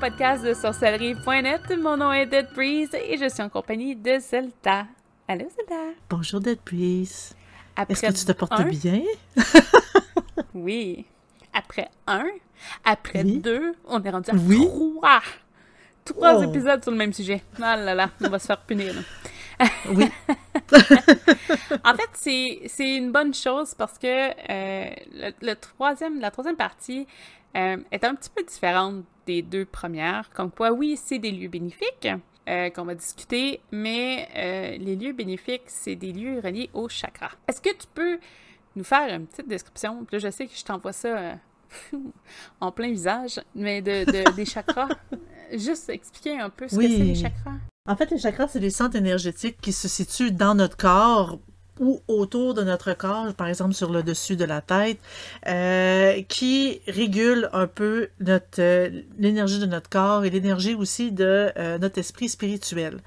podcast de sorcellerie.net. Mon nom est Dead Breeze et je suis en compagnie de Zelda. Allô Zelda? Bonjour Dead Breeze. Est-ce que tu te portes un... bien? oui. Après un, après Oui. deux, on est rendu à Oui. trois. Trois Oh. épisodes sur le même sujet. Ah là là, on va se faire punir. là. Oui. En fait, c'est c'est une bonne chose parce que euh, le, le troisième, la troisième partie euh, est un petit peu différente des deux premières. Comme quoi, oui, c'est des lieux bénéfiques euh, qu'on va discuter, mais euh, les lieux bénéfiques, c'est des lieux reliés au chakra. Est-ce que tu peux nous faire une petite description? Puis là, je sais que je t'envoie ça en plein visage, mais de, de- des chakras. Juste expliquer un peu ce Oui. que c'est les chakras. En fait, les chakras, c'est des centres énergétiques qui se situent dans notre corps ou autour de notre corps, par exemple sur le dessus de la tête, euh, qui régulent un peu notre euh, l'énergie de notre corps et l'énergie aussi de euh, notre esprit spirituel.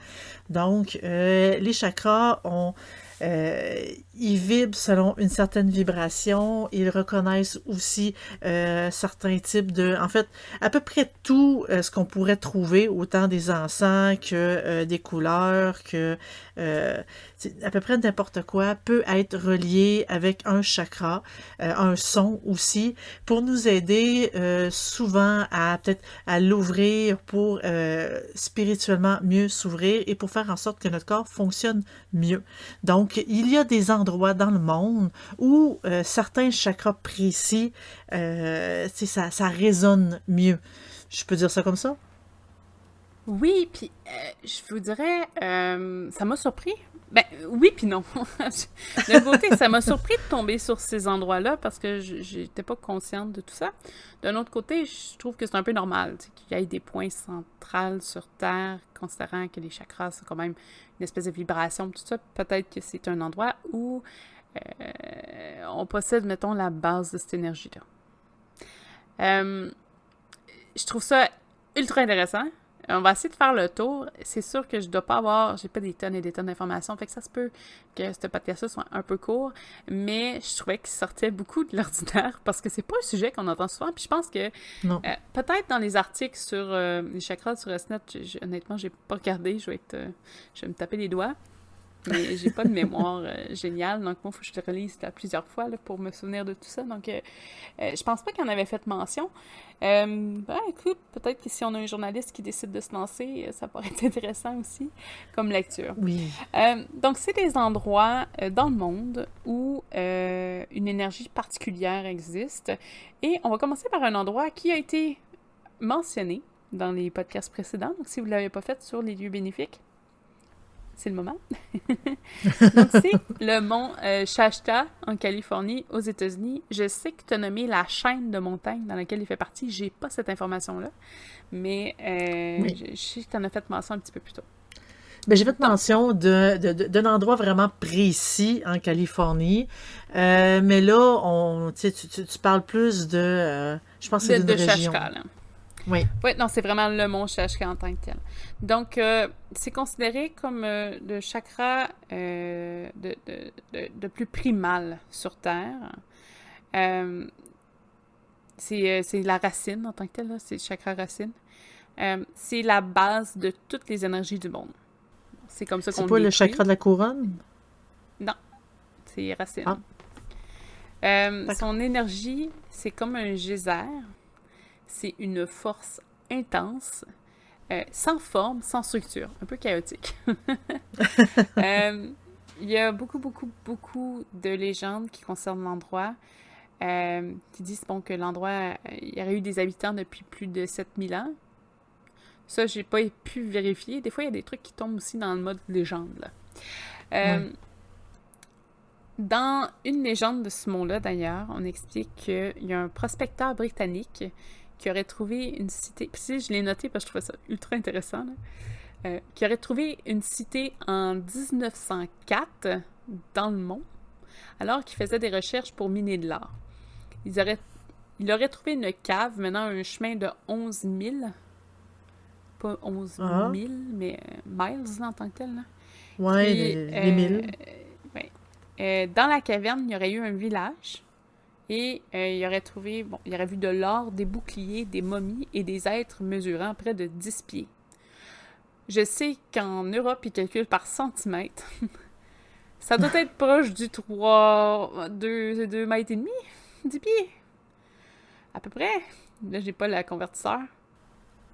Donc, les chakras ont ils vibrent selon une certaine vibration. Ils reconnaissent aussi certains types de... En fait, à peu près tout ce qu'on pourrait trouver, autant des encens que des couleurs, que à peu près n'importe quoi, peut être relié avec un chakra, euh, un son aussi, pour nous aider euh, souvent à peut-être à l'ouvrir pour euh, spirituellement mieux s'ouvrir et pour faire en sorte que notre corps fonctionne mieux. Donc, il y a des endroits dans le monde où certains chakras précis, ça, ça résonne mieux. Je peux dire ça comme ça? Oui, puis euh, je vous dirais, euh, ça m'a surpris. Ben oui, puis non. D'un côté, ça m'a surpris de tomber sur ces endroits-là parce que j'étais pas consciente de tout ça. D'un autre côté, je trouve que c'est un peu normal qu'il y ait des points centrales sur Terre, considérant que les chakras, c'est quand même une espèce de vibration, tout ça. Peut-être que c'est un endroit où euh, on possède, mettons, la base de cette énergie-là. Je trouve ça ultra intéressant. On va essayer de faire le tour. C'est sûr que je dois pas avoir, j'ai pas des tonnes et des tonnes d'informations, fait que ça se peut que ce podcast soit un peu court, mais je trouvais qu'il sortait beaucoup de l'ordinaire parce que c'est pas un sujet qu'on entend souvent. Puis je pense que euh, peut-être dans les articles sur euh, les chakras sur SNET, honnêtement, j'ai pas regardé. Je vais être, euh, je vais me taper les doigts. Mais j'ai pas de mémoire euh, géniale, donc moi, il faut que je le relise là, plusieurs fois là, pour me souvenir de tout ça. Donc, euh, euh, je pense pas qu'il en avait fait mention. Euh, ben, écoute, peut-être que si on a un journaliste qui décide de se lancer, euh, ça pourrait être intéressant aussi comme lecture. Oui. Donc, c'est des endroits dans le monde où une énergie particulière existe. Et on va commencer par un endroit qui a été mentionné dans les podcasts précédents. Donc, si vous ne l'avez pas fait sur les lieux bénéfiques, c'est le moment. donc, c'est le mont euh, Shasta en Californie, aux États-Unis. Je sais que tu as nommé la chaîne de montagnes dans laquelle il fait partie. J'ai pas cette information-là, mais euh, Oui. je, je sais que tu en as fait mention un petit peu plus tôt. Ben, j'ai fait mention de- de- de- d'un endroit vraiment précis en Californie. Euh, mais là, on, tu, tu, tu- parles plus de. euh, je pense que c'est de région. Shashka, là. Oui. Oui, non, c'est vraiment le mont Shashka en tant que tel. Donc, euh, c'est considéré comme euh, le chakra euh, de, de, de, de plus primal sur Terre. Euh, c'est la racine en tant que tel, c'est le chakra racine. C'est la base de toutes les énergies du monde. C'est comme ça qu'on C'est pas le chakra de la couronne? C'est racine. Ah. Son énergie, c'est comme un geyser. C'est une force intense, euh, sans forme, sans structure, un peu chaotique. Euh, Il y a beaucoup, beaucoup, beaucoup de légendes qui concernent l'endroit, euh, qui disent bon, que l'endroit, il y aurait eu des habitants depuis plus de 7000 ans. Ça, j'ai pas pu vérifier. Des fois, il y a des trucs qui tombent aussi dans le mode légende. Là. Dans une légende de ce mont-là, d'ailleurs, on explique qu'il y a un prospecteur britannique qui aurait trouvé une cité. Puis si, je l'ai noté parce que je trouvais ça ultra intéressant. là. Euh, qui aurait trouvé une cité en 1904 dans le mont, alors qu'il faisait des recherches pour miner de l'or. Ils auraient- Il aurait trouvé une cave menant un chemin de 11 000. Pas 11 000, Ah. mais euh, miles en tant que tel. là. Ouais, Puis, les, les euh, milles. ouais. Euh, dans la caverne, il y aurait eu un village Et euh, il aurait trouvé, bon, il aurait vu de l'or, des boucliers, des momies et des êtres mesurant près de 10 pieds. Je sais qu'en Europe, ils calculent par centimètre. Ça doit être proche du 3, 2, 2 mètres et demi, 10 pieds. À peu près. Là, j'ai pas la convertisseur.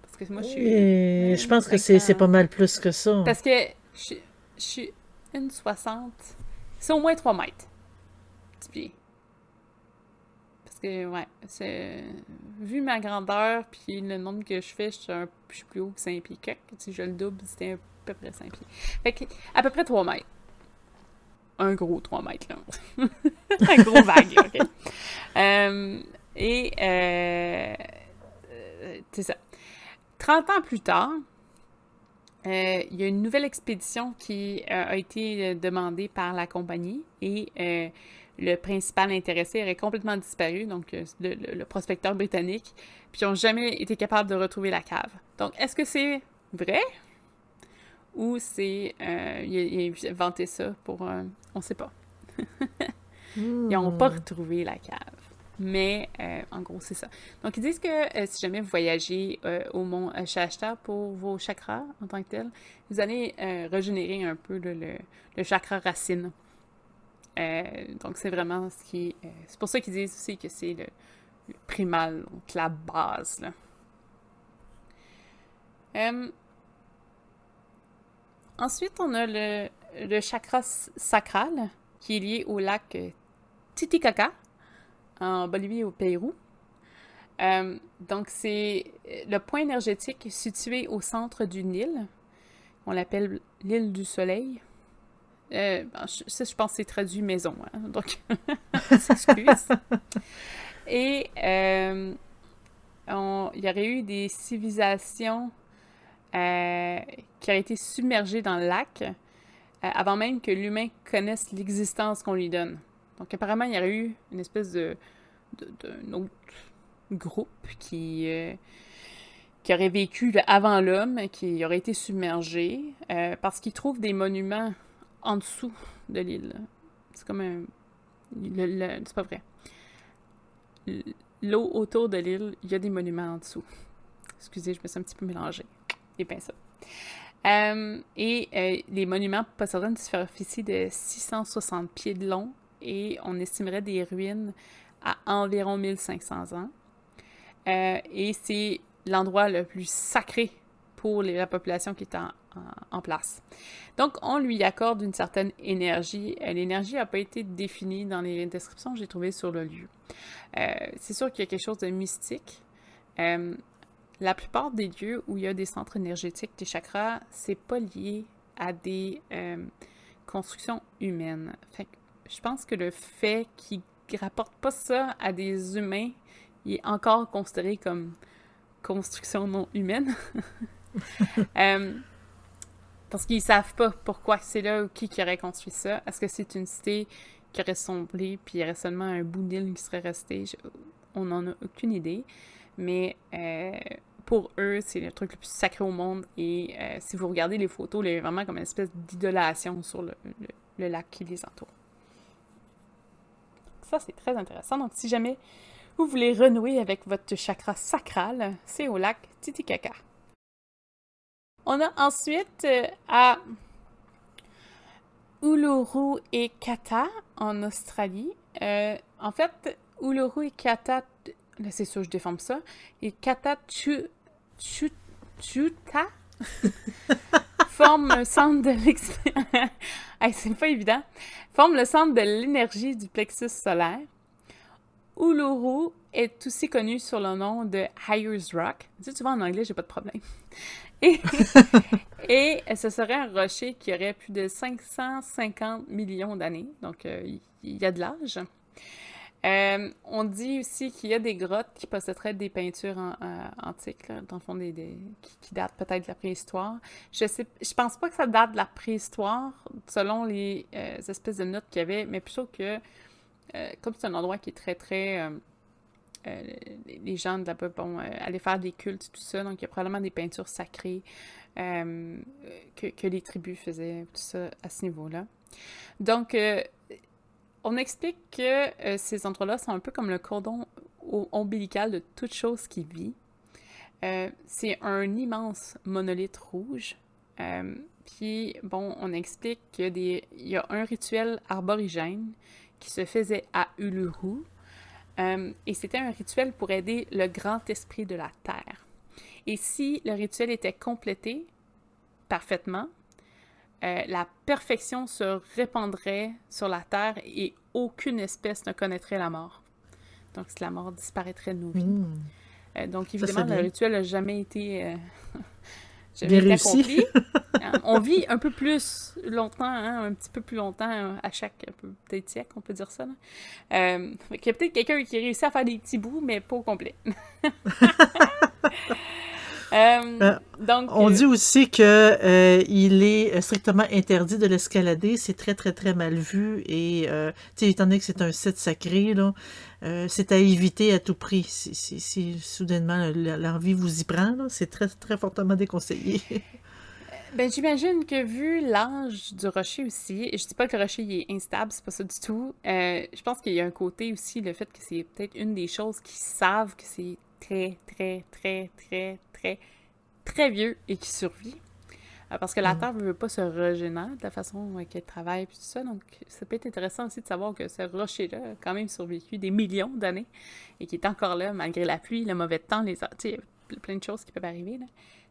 Parce que moi, je suis. Et je pense que c'est pas mal plus que ça. Parce que je, je suis une 60. C'est au moins 3 mètres. 10 pieds. Que, ouais. Vu ma grandeur, puis le nombre que je fais, je suis, un... je plus haut que 5 pieds. Si je le double, c'était à peu près 5 pieds. Fait que, à peu près 3 mètres. Un gros 3 mètres, là. un gros vague, OK? Euh, et, euh, c'est ça. 30 ans plus tard, euh, il y a une nouvelle expédition qui euh, a été demandée par la compagnie et euh, le principal intéressé aurait complètement disparu, donc le, le, prospecteur britannique, puis ils n'ont jamais été capables de retrouver la cave. Donc, est-ce que c'est vrai? Ou c'est. il, a inventé ça pour. on ne sait pas. ils n'ont pas hmm. retrouvé la cave. Mais euh, en gros, c'est ça. Donc, ils disent que euh, si jamais vous voyagez euh, au mont Shasta pour vos chakras en tant que tel, vous allez régénérer un peu le, chakra racine. Donc, c'est vraiment ce qui c'est pour ça qu'ils disent aussi que c'est le, primal, donc la base. ensuite, on a le, le chakra sacral qui est lié au lac Titicaca en Bolivie et au Pérou. Euh, donc, c'est le point énergétique situé au centre du Nil. On l'appelle l'île du Soleil. Euh, ça, je pense que c'est traduit maison. Hein, donc, s'excuse. Et euh, il y aurait eu des civilisations euh, qui auraient été submergées dans le lac avant même que l'humain connaisse l'existence qu'on lui donne. Donc apparemment, il y aurait eu une espèce de, d'un autre groupe qui, euh, qui aurait vécu avant l'homme, qui aurait été submergé, euh, parce qu'ils trouvent des monuments en dessous de l'île. C'est comme un... c'est pas vrai. L'eau autour de l'île, il y a des monuments en dessous. Excusez, je me suis un petit peu mélangée. Et bien ça. Euh, et les monuments possèdent une superficie de 660 pieds de long et on estimerait des ruines à environ 1500 ans. Euh, et c'est l'endroit le plus sacré pour la population qui est en, place. Donc, on lui accorde une certaine énergie. Euh, l'énergie n'a pas été définie dans les descriptions que j'ai trouvées sur le lieu. Euh, c'est sûr qu'il y a quelque chose de mystique. la plupart des lieux où il y a des centres énergétiques des chakras, c'est pas lié à des constructions humaines. Je pense que le fait qu'il rapporte pas ça à des humains, il est encore considéré comme construction non humaine. Parce qu'ils savent pas pourquoi c'est là ou qui, qui aurait construit ça. Est-ce que c'est une cité qui aurait sombré puis il y aurait seulement un bout d'île qui serait resté? on n'en a aucune idée. Mais euh, pour eux, c'est le truc le plus sacré au monde. Et euh, si vous regardez les photos, il y a vraiment comme une espèce d'idolation sur le lac qui les entoure. Ça, c'est très intéressant. Donc, si jamais vous voulez renouer avec votre chakra sacral, c'est au lac Titicaca. On a ensuite euh, à Uluru et Kata en Australie. Euh, en fait, Uluru et Kata, c'est sûr, je déforme ça, et Kata Chuta forment un centre de l'expérience. c'est pas évident forme le centre de l'énergie du plexus solaire. Uluru est aussi connu sur le nom de Hayers Rock. Si tu vois en anglais, j'ai pas de problème. Et, et, ce serait un rocher qui aurait plus de 550 millions d'années. Donc, euh, il y a de l'âge. Euh, on dit aussi qu'il y a des grottes qui posséderaient des peintures euh, antiques, dans le fond, des, qui, datent peut-être de la préhistoire. Je sais, je pense pas que ça date de la préhistoire, selon les euh, espèces de notes qu'il y avait, mais plutôt que, comme c'est un endroit qui est très, très... les gens de la bon, allaient faire des cultes, tout ça, donc il y a probablement des peintures sacrées que, que, les tribus faisaient, tout ça, à ce niveau-là. Donc, on explique que ces endroits-là sont un peu comme le cordon ombilical de toute chose qui vit. c'est un immense monolithe rouge. puis, bon, on explique qu'il y, a un rituel arborigène qui se faisait à Uluru. Et c'était un rituel pour aider le grand esprit de la Terre. Et si le rituel était complété parfaitement, euh, la perfection se répandrait sur la Terre et aucune espèce ne connaîtrait la mort. Donc, la mort disparaîtrait de nos vies. Hmm. Euh, donc, évidemment, le rituel n'a jamais été, euh, on vit un peu plus longtemps, hein, un petit peu plus longtemps à chaque peut-être siècle, on peut dire ça. il y a peut-être quelqu'un qui réussit à faire des petits bouts, mais pas au complet. Euh, euh, donc, on dit aussi que euh, il est strictement interdit de l'escalader. C'est très, très, très mal vu. Et, étant donné que c'est un site sacré, là, c'est à éviter à tout prix. Si, soudainement l'envie vous y prend, c'est très, très fortement déconseillé. Ben, j'imagine que vu l'âge du rocher aussi, je dis pas que le rocher est instable, c'est pas ça du tout. je pense qu'il y a un côté aussi, le fait que c'est peut-être une des choses qui savent que c'est très, très, très, très, très, très vieux et qui survit. Euh, parce que la mm. Terre ne veut pas se régénérer de la façon qu'elle travaille et tout ça. Donc, ça peut être intéressant aussi de savoir que ce rocher-là a quand même survécu des millions d'années et qui est encore là malgré la pluie, le mauvais temps, les... Tu sais, plein de choses qui peuvent arriver.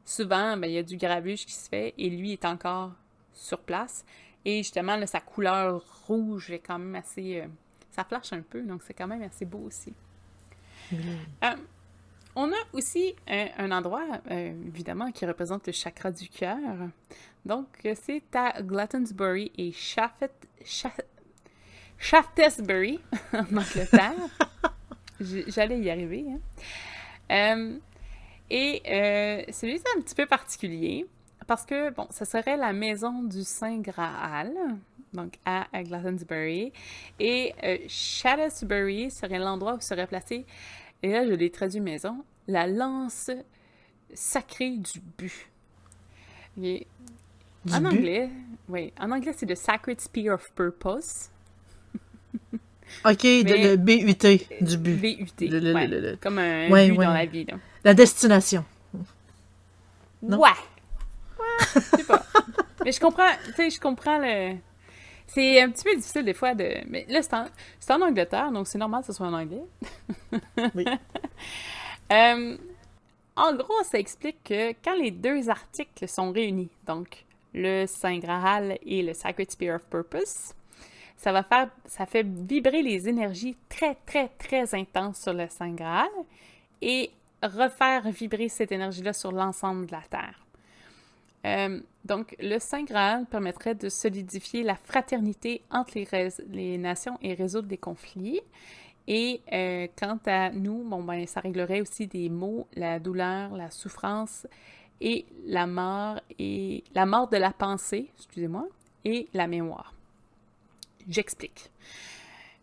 Souvent, ben, il y a du grabuge qui se fait et lui est encore sur place. Et justement, sa couleur rouge est quand même assez... Euh, ça flash un peu, donc c'est quand même assez beau aussi. Mm. Euh, on a aussi un, endroit, euh, évidemment, qui représente le chakra du cœur. Donc, c'est à Glattonsbury et Shaftesbury, en Angleterre. J'allais y arriver. Hein. Euh, et euh, celui-ci est un petit peu particulier parce que, bon, ce serait la maison du Saint Graal, donc à, Glattonsbury. Et Shaftesbury serait l'endroit où serait placé et là, je l'ai traduit maison, la lance sacrée du but. en anglais, oui, en anglais, c'est le Sacred Spear of Purpose. OK, de, le BUT, du but. BUT, comme un but dans la vie. La destination. Non? Ouais. Ouais, je sais pas. Mais je comprends, tu sais, je comprends le... C'est un petit peu difficile des fois de. Mais là, c'est en... en, Angleterre, donc c'est normal que ce soit en anglais. oui. Euh, en gros, ça explique que quand les deux articles sont réunis, donc le Saint Graal et le Sacred Spear of Purpose, ça va faire, ça fait vibrer les énergies très, très, très intenses sur le Saint Graal et refaire vibrer cette énergie-là sur l'ensemble de la Terre. Euh, donc, le Saint Graal permettrait de solidifier la fraternité entre les, nations et résoudre des conflits. Et euh, quant à nous, bon, ben, ça réglerait aussi des maux, la douleur, la souffrance et la mort, et la mort de la pensée, excusez-moi, et la mémoire. J'explique.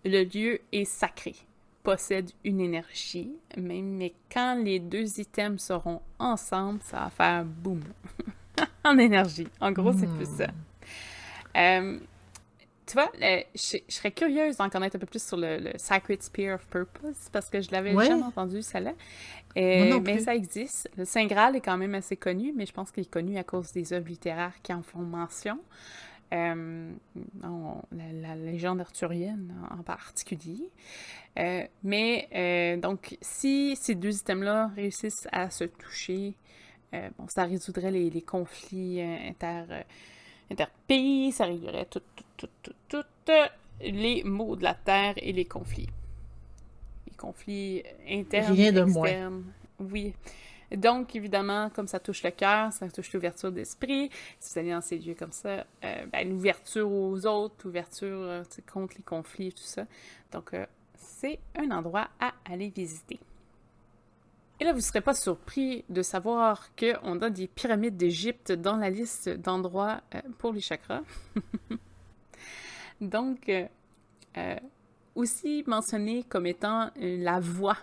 Le lieu est sacré, possède une énergie, mais, mais quand les deux items seront ensemble, ça va faire boum. en énergie. En gros, c'est plus ça. Hmm. Euh, tu vois, je, serais curieuse d'en connaître un peu plus sur le, Sacred Spear of Purpose parce que je l'avais jamais entendu, ça là. Euh, mais ça existe. Le Saint Graal est quand même assez connu, mais je pense qu'il est connu à cause des œuvres littéraires qui en font mention. Euh, la, légende arthurienne en particulier. mais donc, si ces deux items-là réussissent à se toucher, euh, bon, ça résoudrait les, conflits euh, inter, euh, interpays, ça réglerait tout, tout, tout, tout, les maux de la terre et les conflits. Les conflits internes Rien de externes. Oui. Donc, évidemment, comme ça touche le cœur, ça touche l'ouverture d'esprit. Si vous allez dans ces lieux comme ça, ben, l'ouverture aux autres, l'ouverture contre les conflits, tout ça. Donc, c'est un endroit à aller visiter. Et là, vous ne serez pas surpris de savoir qu'on a des pyramides d'Égypte dans la liste d'endroits euh, pour les chakras. Donc, euh, euh, aussi mentionné comme étant la voie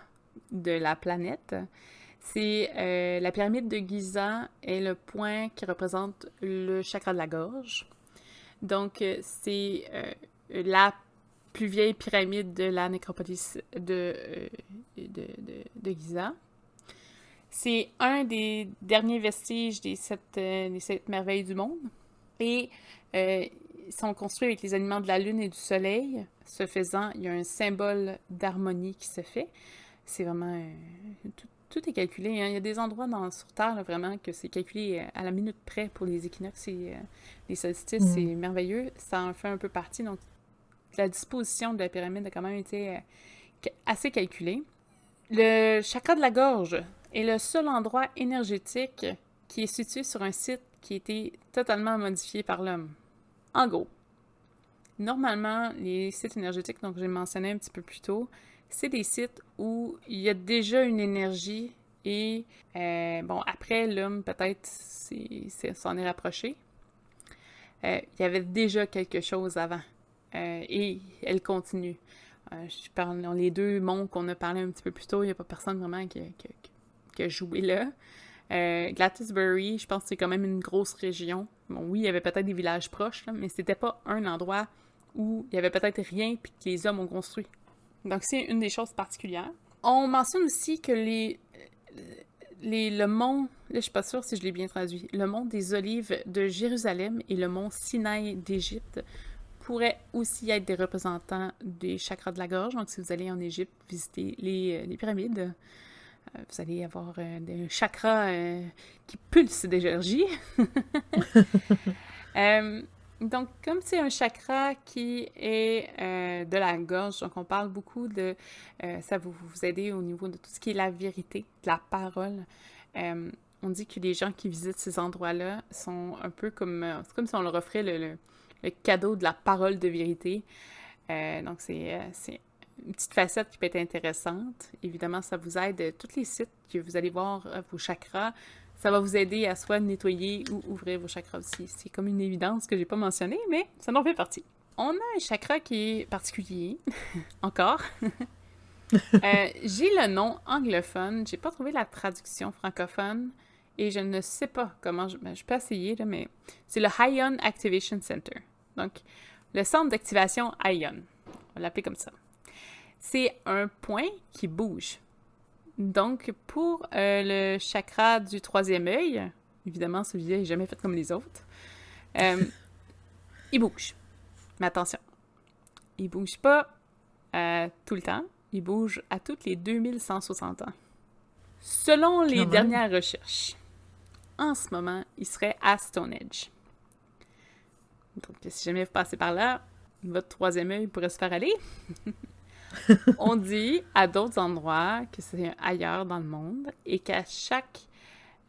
de la planète, c'est la pyramide de Giza est le point qui représente le chakra de la gorge. Donc, c'est la plus vieilles pyramides de la nécropolis de, euh, de, de, Giza. C'est un des derniers vestiges des sept, des sept merveilles du monde. Et ils sont construits avec les aliments de la lune et du soleil. Ce faisant, il y a un symbole d'harmonie qui se fait. C'est vraiment tout, tout est calculé. Hein. Il y a des endroits dans, sur Terre, vraiment, que c'est calculé euh, à la minute près pour les équinoxes et euh, les solstices. C'est mm. merveilleux. Ça en fait un peu partie. Donc, la disposition de la pyramide a quand même été euh, assez calculée. Le chakra de la gorge est le seul endroit énergétique qui est situé sur un site qui a été totalement modifié par l'homme. En gros, normalement, les sites énergétiques, donc j'ai mentionné un petit peu plus tôt, c'est des sites où il y a déjà une énergie et, euh, bon, après, l'homme, peut-être, s'en est rapproché. Euh, il y avait déjà quelque chose avant. Euh, et elle continue. je les deux monts qu'on a parlé un petit peu plus tôt, il n'y a pas personne vraiment qui, a joué là. Glattisbury, je pense que c'est quand même une grosse région. Bon, oui, il y avait peut-être des villages proches, là, mais c'était pas un endroit où il y avait peut-être rien puis que les hommes ont construit. Donc, c'est une des choses particulières. On mentionne aussi que les, les, le mont, là, je suis pas sûre si je l'ai bien traduit, le mont des Olives de Jérusalem et le mont Sinaï d'Égypte pourraient aussi être des représentants des chakras de la gorge. Donc, si vous allez en Égypte visiter les, euh, pyramides, euh, vous allez avoir euh, des chakras qui pulsent d'énergie. Donc, comme c'est un chakra qui est euh, de la gorge, donc on parle beaucoup de... Euh, ça va vous aider au niveau de tout ce qui est la vérité, de la parole. Euh, on dit que les gens qui visitent ces endroits-là sont un peu comme... c'est comme si on leur offrait le, cadeau de la parole de vérité. donc, c'est une petite facette qui peut être intéressante. Évidemment, ça vous aide. Tous les sites que vous allez voir, vos chakras, ça va vous aider à soit nettoyer ou ouvrir vos chakras aussi. C'est comme une évidence que j'ai pas mentionné, mais ça en fait partie. On a un chakra qui est particulier, encore. Euh, j'ai le nom anglophone, j'ai pas trouvé la traduction francophone et je ne sais pas comment je, ben, je peux essayer là, mais c'est le Ion Activation Center. Donc le centre d'activation Ion, on va l'appeler comme ça. C'est un point qui bouge. Donc, pour euh, le chakra du troisième œil, évidemment, celui-là n'est jamais fait comme les autres, euh, il bouge. Mais attention, il bouge pas euh, tout le temps, il bouge à toutes les 2160 ans. Selon les dernières recherches, en ce moment, il serait à Stonehenge. Donc, si jamais vous passez par là, votre troisième œil pourrait se faire aller. on dit à d'autres endroits que c'est ailleurs dans le monde et qu'à chaque.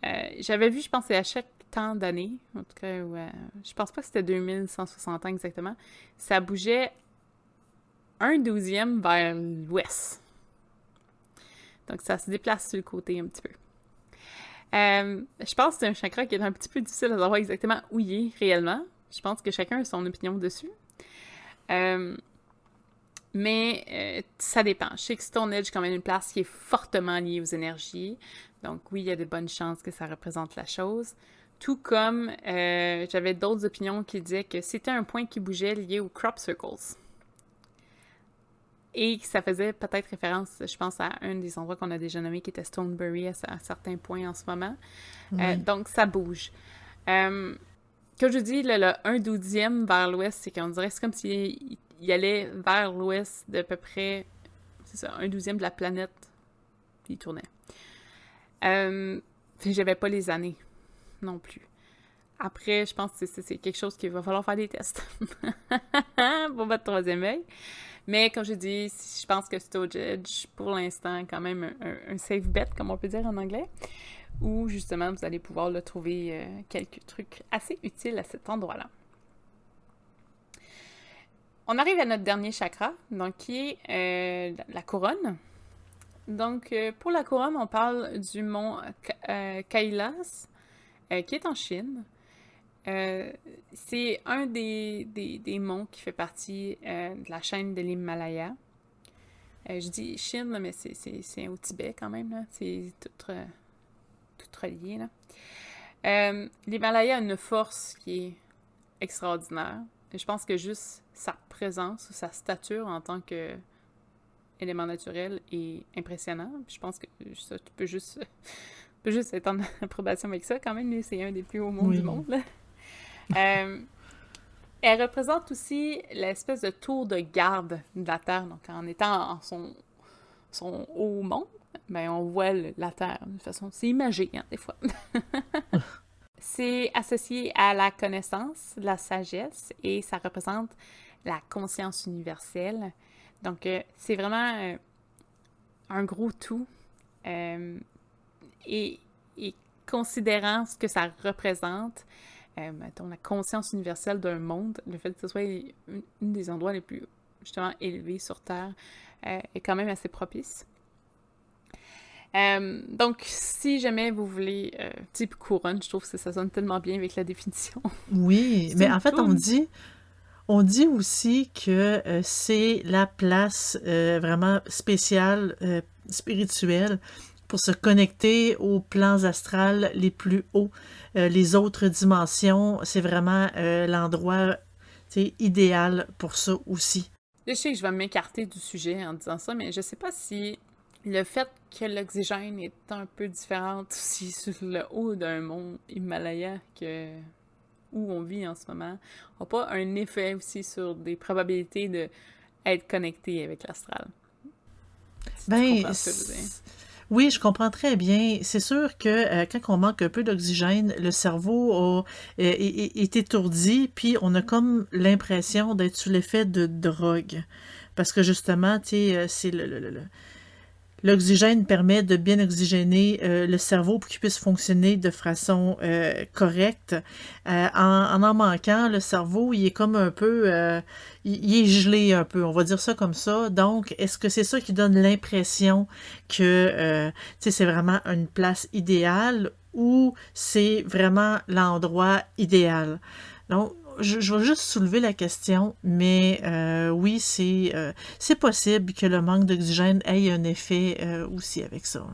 Euh, j'avais vu, je pense, à chaque temps d'année, en tout cas, ouais, je pense pas que c'était 2160 ans exactement, ça bougeait un douzième vers l'ouest. Donc ça se déplace sur le côté un petit peu. Euh, je pense que c'est un chakra qui est un petit peu difficile à savoir exactement où il est réellement. Je pense que chacun a son opinion dessus. Euh, mais euh, ça dépend. Je sais que Stonehenge est quand même une place qui est fortement liée aux énergies. Donc oui, il y a de bonnes chances que ça représente la chose. Tout comme euh, j'avais d'autres opinions qui disaient que c'était un point qui bougeait lié aux crop circles. Et que ça faisait peut-être référence, je pense, à un des endroits qu'on a déjà nommé qui était Stonebury à, certains points en ce moment. Euh, donc ça bouge. comme je dis, le, le 1 douzième vers l'ouest, c'est qu'on dirait c'est comme si il allait vers l'ouest d'à peu près, c'est ça, un douzième de la planète, il tournait. Euh, j'avais pas les années non plus. Après, je pense que c'est quelque chose qu'il va falloir faire des tests pour votre troisième œil. Mais comme je dis, je pense que Stojage, pour l'instant, quand même un, safe bet, comme on peut dire en anglais, où justement vous allez pouvoir le trouver euh, quelques trucs assez utiles à cet endroit-là. On arrive à notre dernier chakra, donc qui est euh, la couronne. Donc, euh, pour la couronne, on parle du mont euh, Kailas, qui est en Chine. c'est un des, monts qui fait partie de la chaîne de l'Himalaya. je dis Chine, mais c'est au Tibet quand même. C'est tout, tout relié. L'Himalaya a une force qui est extraordinaire. Je pense que juste sa présence, sa stature en tant que élément naturel est impressionnant. je pense que ça, tu peux juste, peux juste être en approbation avec ça quand même. C'est un des plus hauts mondes du monde. euh, elle représente aussi l'espèce de tour de garde de la Terre. Donc, en étant en son, son haut monde, ben, on voit la Terre de façon. C'est imagé, hein, des fois. C'est associé à la connaissance, la sagesse, et ça représente la conscience universelle. Donc, euh, c'est vraiment euh, un gros tout. Euh, et, considérant ce que ça représente, mettons, la conscience universelle d'un monde, le fait que ce soit une, des endroits les plus, justement, élevés sur Terre, est quand même assez propice. Euh, donc, si jamais vous voulez euh, type couronne, je trouve que ça sonne tellement bien avec la définition. Oui, mais en fait, on dit, on dit aussi que euh, c'est la place vraiment spéciale, spirituelle, pour se connecter aux plans astrales les plus hauts, les autres dimensions. C'est vraiment l'endroit idéal pour ça aussi. Je sais que je vais m'écarter du sujet en disant ça, mais je sais pas si le fait que l'oxygène est un peu différent aussi sur le haut d'un mont Himalaya que où on vit en ce moment n'a pas un effet aussi sur des probabilités de être connecté avec l'astral. Si ben, oui, je comprends très bien. C'est sûr que euh, quand on manque un peu d'oxygène, le cerveau a, est, est, est, étourdi, puis on a comme l'impression d'être sous l'effet de drogue. Parce que justement, tu sais, c'est le, le, le L'oxygène permet de bien oxygéner euh, le cerveau pour qu'il puisse fonctionner de façon euh, correcte. Euh, en, en, manquant, le cerveau, il est comme un peu, il, il, est gelé un peu, on va dire ça comme ça. Donc, est-ce que c'est ça qui donne l'impression que, c'est vraiment une place idéale ou c'est vraiment l'endroit idéal? Donc, je, je, vais juste soulever la question, mais euh, oui, c'est euh, c'est possible que le manque d'oxygène ait un effet euh, aussi avec ça.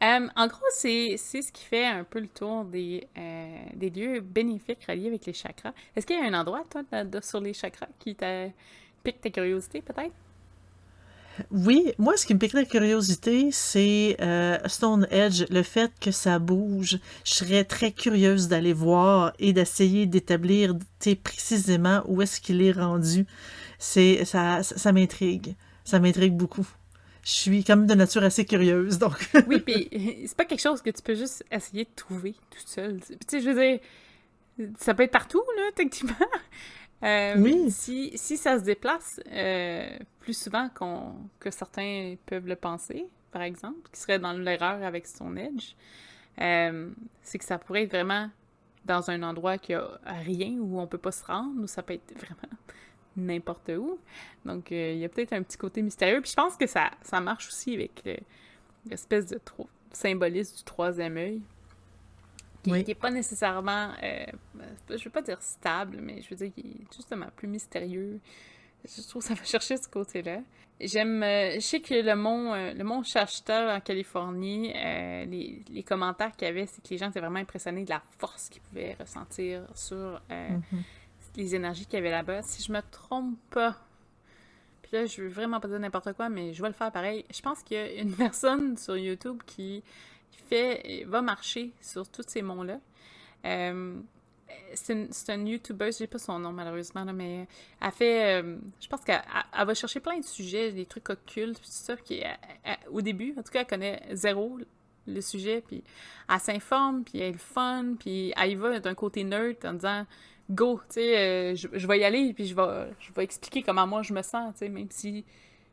um, en gros, c'est ce qui fait un peu le tour des, des lieux bénéfiques reliés avec les chakras. Est-ce qu'il y a un endroit, toi, sur les chakras qui pique ta curiosité, peut-être? Oui, moi, ce qui me pique la curiosité, c'est euh, Stone Edge, le fait que ça bouge. Je serais très curieuse d'aller voir et d'essayer d'établir précisément où est-ce qu'il est rendu. C'est ça, ça, m'intrigue. Ça m'intrigue beaucoup. Je suis quand même de nature assez curieuse, donc. oui, puis c'est pas quelque chose que tu peux juste essayer de trouver tout seul. Tu sais, je veux dire, ça peut être partout, là, techniquement. Euh, oui. Si, si ça se déplace euh, plus souvent qu'on que certains peuvent le penser, par exemple, qui serait dans l'erreur avec son edge, euh, c'est que ça pourrait être vraiment dans un endroit qui a rien, où on peut pas se rendre, ou ça peut être vraiment n'importe où. Donc, il y a peut-être un petit côté mystérieux. Puis je pense que ça, ça marche aussi avec l'espèce de symbolisme du troisième œil qui n'est oui. pas nécessairement, euh, je veux pas dire stable, mais je veux dire qui est justement plus mystérieux. Je trouve que ça va chercher ce côté-là. J'aime, euh, je sais que le mont, euh, le mont Shasta en Californie, euh, les, les, commentaires qu'il y avait, c'est que les gens étaient vraiment impressionnés de la force qu'ils pouvaient ressentir sur mm -hmm. les énergies qu'il y avait là-bas. Si je me trompe pas, puis là, je veux vraiment pas dire n'importe quoi, mais je vais le faire pareil. Je pense qu'il y a une personne sur YouTube qui va marcher sur tous ces monts-là. Euh, c'est une, une YouTubeuse, je sais pas son nom malheureusement, mais elle fait, euh, je pense qu'elle va chercher plein de sujets, des trucs occultes, tout ça, qui, elle, elle, au début, en tout cas, elle connaît zéro le sujet, puis elle s'informe, puis elle est fun, puis elle y va d'un côté neutre en disant go, tu sais, euh, je, je, vais y aller, puis je vais, je vais expliquer comment moi je me sens, tu sais, même si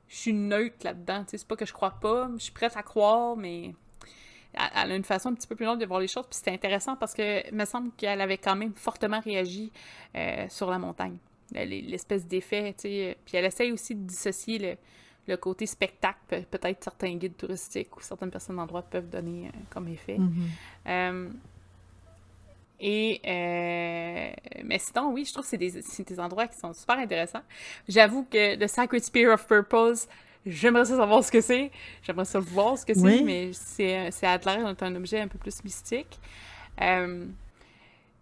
je suis neutre là-dedans, tu sais, c'est pas que je crois pas, je suis prête à croire, mais elle a une façon un petit peu plus longue de voir les choses, puis c'était intéressant parce que il me semble qu'elle avait quand même fortement réagi euh, sur la montagne, l'espèce d'effet, tu sais, puis elle essaye aussi de dissocier le, le côté spectacle, peut-être certains guides touristiques ou certaines personnes d'endroit peuvent donner euh, comme effet. Mm -hmm. euh, et euh, mais sinon, oui, je trouve que c'est des, des endroits qui sont super intéressants. J'avoue que The Sacred Spear of Purpose, J'aimerais ça savoir ce que c'est. J'aimerais ça voir ce que c'est, oui. mais c'est à l'air d'être un objet un peu plus mystique. Euh,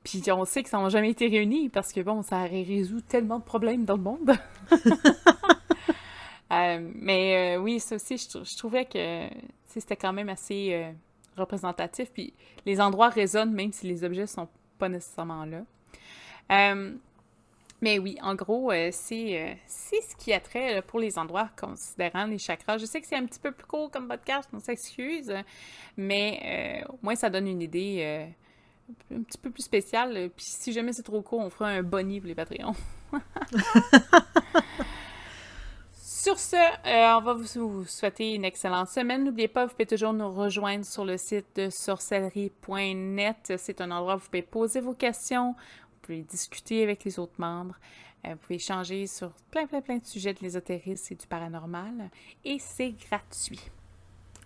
Puis on sait que ça n'a jamais été réuni parce que, bon, ça aurait résolu tellement de problèmes dans le monde. Euh, mais euh, oui, ça aussi, je, trouvais que c'était quand même assez représentatif. Puis les endroits résonnent même si les objets sont pas nécessairement là. Mais oui, en gros, c'est ce qui a trait pour les endroits considérant les chakras. Je sais que c'est un petit peu plus court comme podcast, on s'excuse, mais au moins ça donne une idée un petit peu plus spéciale. Puis si jamais c'est trop court, on fera un boni pour les Patreons. Sur ce, euh, on va vous souhaiter une excellente semaine. N'oubliez pas, vous pouvez toujours nous rejoindre sur le site de sorcellerie.net. C'est un endroit où vous pouvez poser vos questions, pouvez discuter avec les autres membres, euh, vous pouvez échanger sur plein, plein, plein de sujets de l'ésotérisme et du paranormal. Et c'est gratuit.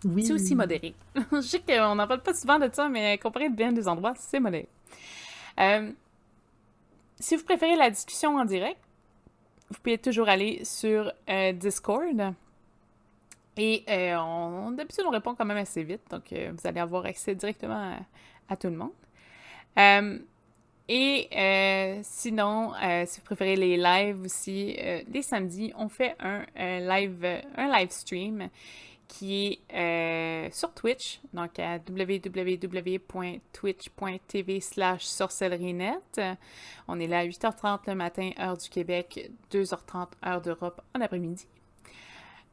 Oui. C'est aussi modéré. Je sais qu'on n'en parle pas souvent de ça, mais comparé bien des endroits, c'est modéré. Euh, si vous préférez la discussion en direct, vous pouvez toujours aller sur euh, Discord. Et euh, on, d'habitude, on répond quand même assez vite, donc euh, vous allez avoir accès directement à, tout le monde. Et sinon, si vous préférez les lives aussi, les samedis, on fait un, live, un live stream qui est euh, sur Twitch, donc à www.twitch.tv slash sorcellerinet. On est là à 8h30 le matin, heure du Québec, 2h30 heure d'Europe en après-midi.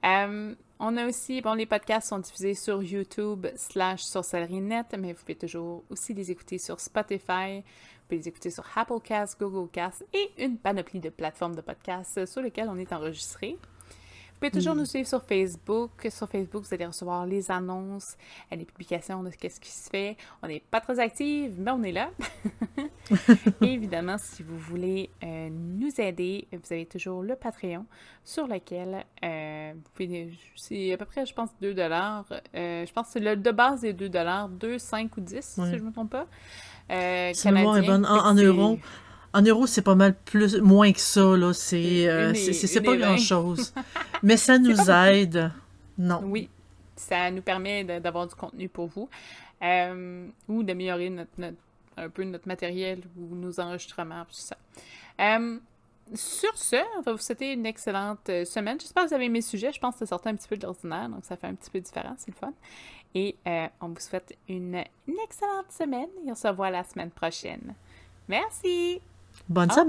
Euh, on a aussi, bon, les podcasts sont diffusés sur YouTube slash sorcellerinet, mais vous pouvez toujours aussi les écouter sur Spotify, vous pouvez les écouter sur Applecast, Googlecast et une panoplie de plateformes de podcasts sur lesquelles on est enregistré. Vous pouvez toujours nous suivre sur Facebook. Sur Facebook, vous allez recevoir les annonces, les publications de ce qui se fait. On n'est pas très actifs, mais on est là. Et évidemment, si vous voulez euh, nous aider, vous avez toujours le Patreon sur lequel euh, c'est à peu près, je pense, 2 dollars. Euh, je pense que le de base est 2 dollars, 2, 5 ou 10, si je ne me trompe pas. c'est En, en euros, en euros, c'est pas mal plus moins que ça, là. C'est euh, c'est pas grand-chose. Mais ça nous aide. Non. Oui. Ça nous permet d'avoir du contenu pour vous. Euh, ou d'améliorer notre, un peu notre matériel ou nos enregistrements, tout ça. Euh, sur ce, on va vous souhaiter une excellente semaine. J'espère que vous avez aimé le sujet. Je pense que ça sortait un petit peu de l'ordinaire, donc ça fait un petit peu différent, c'est le fun. Et on vous souhaite une, une excellente semaine et on se revoit la semaine prochaine. Merci! Bonne semaine!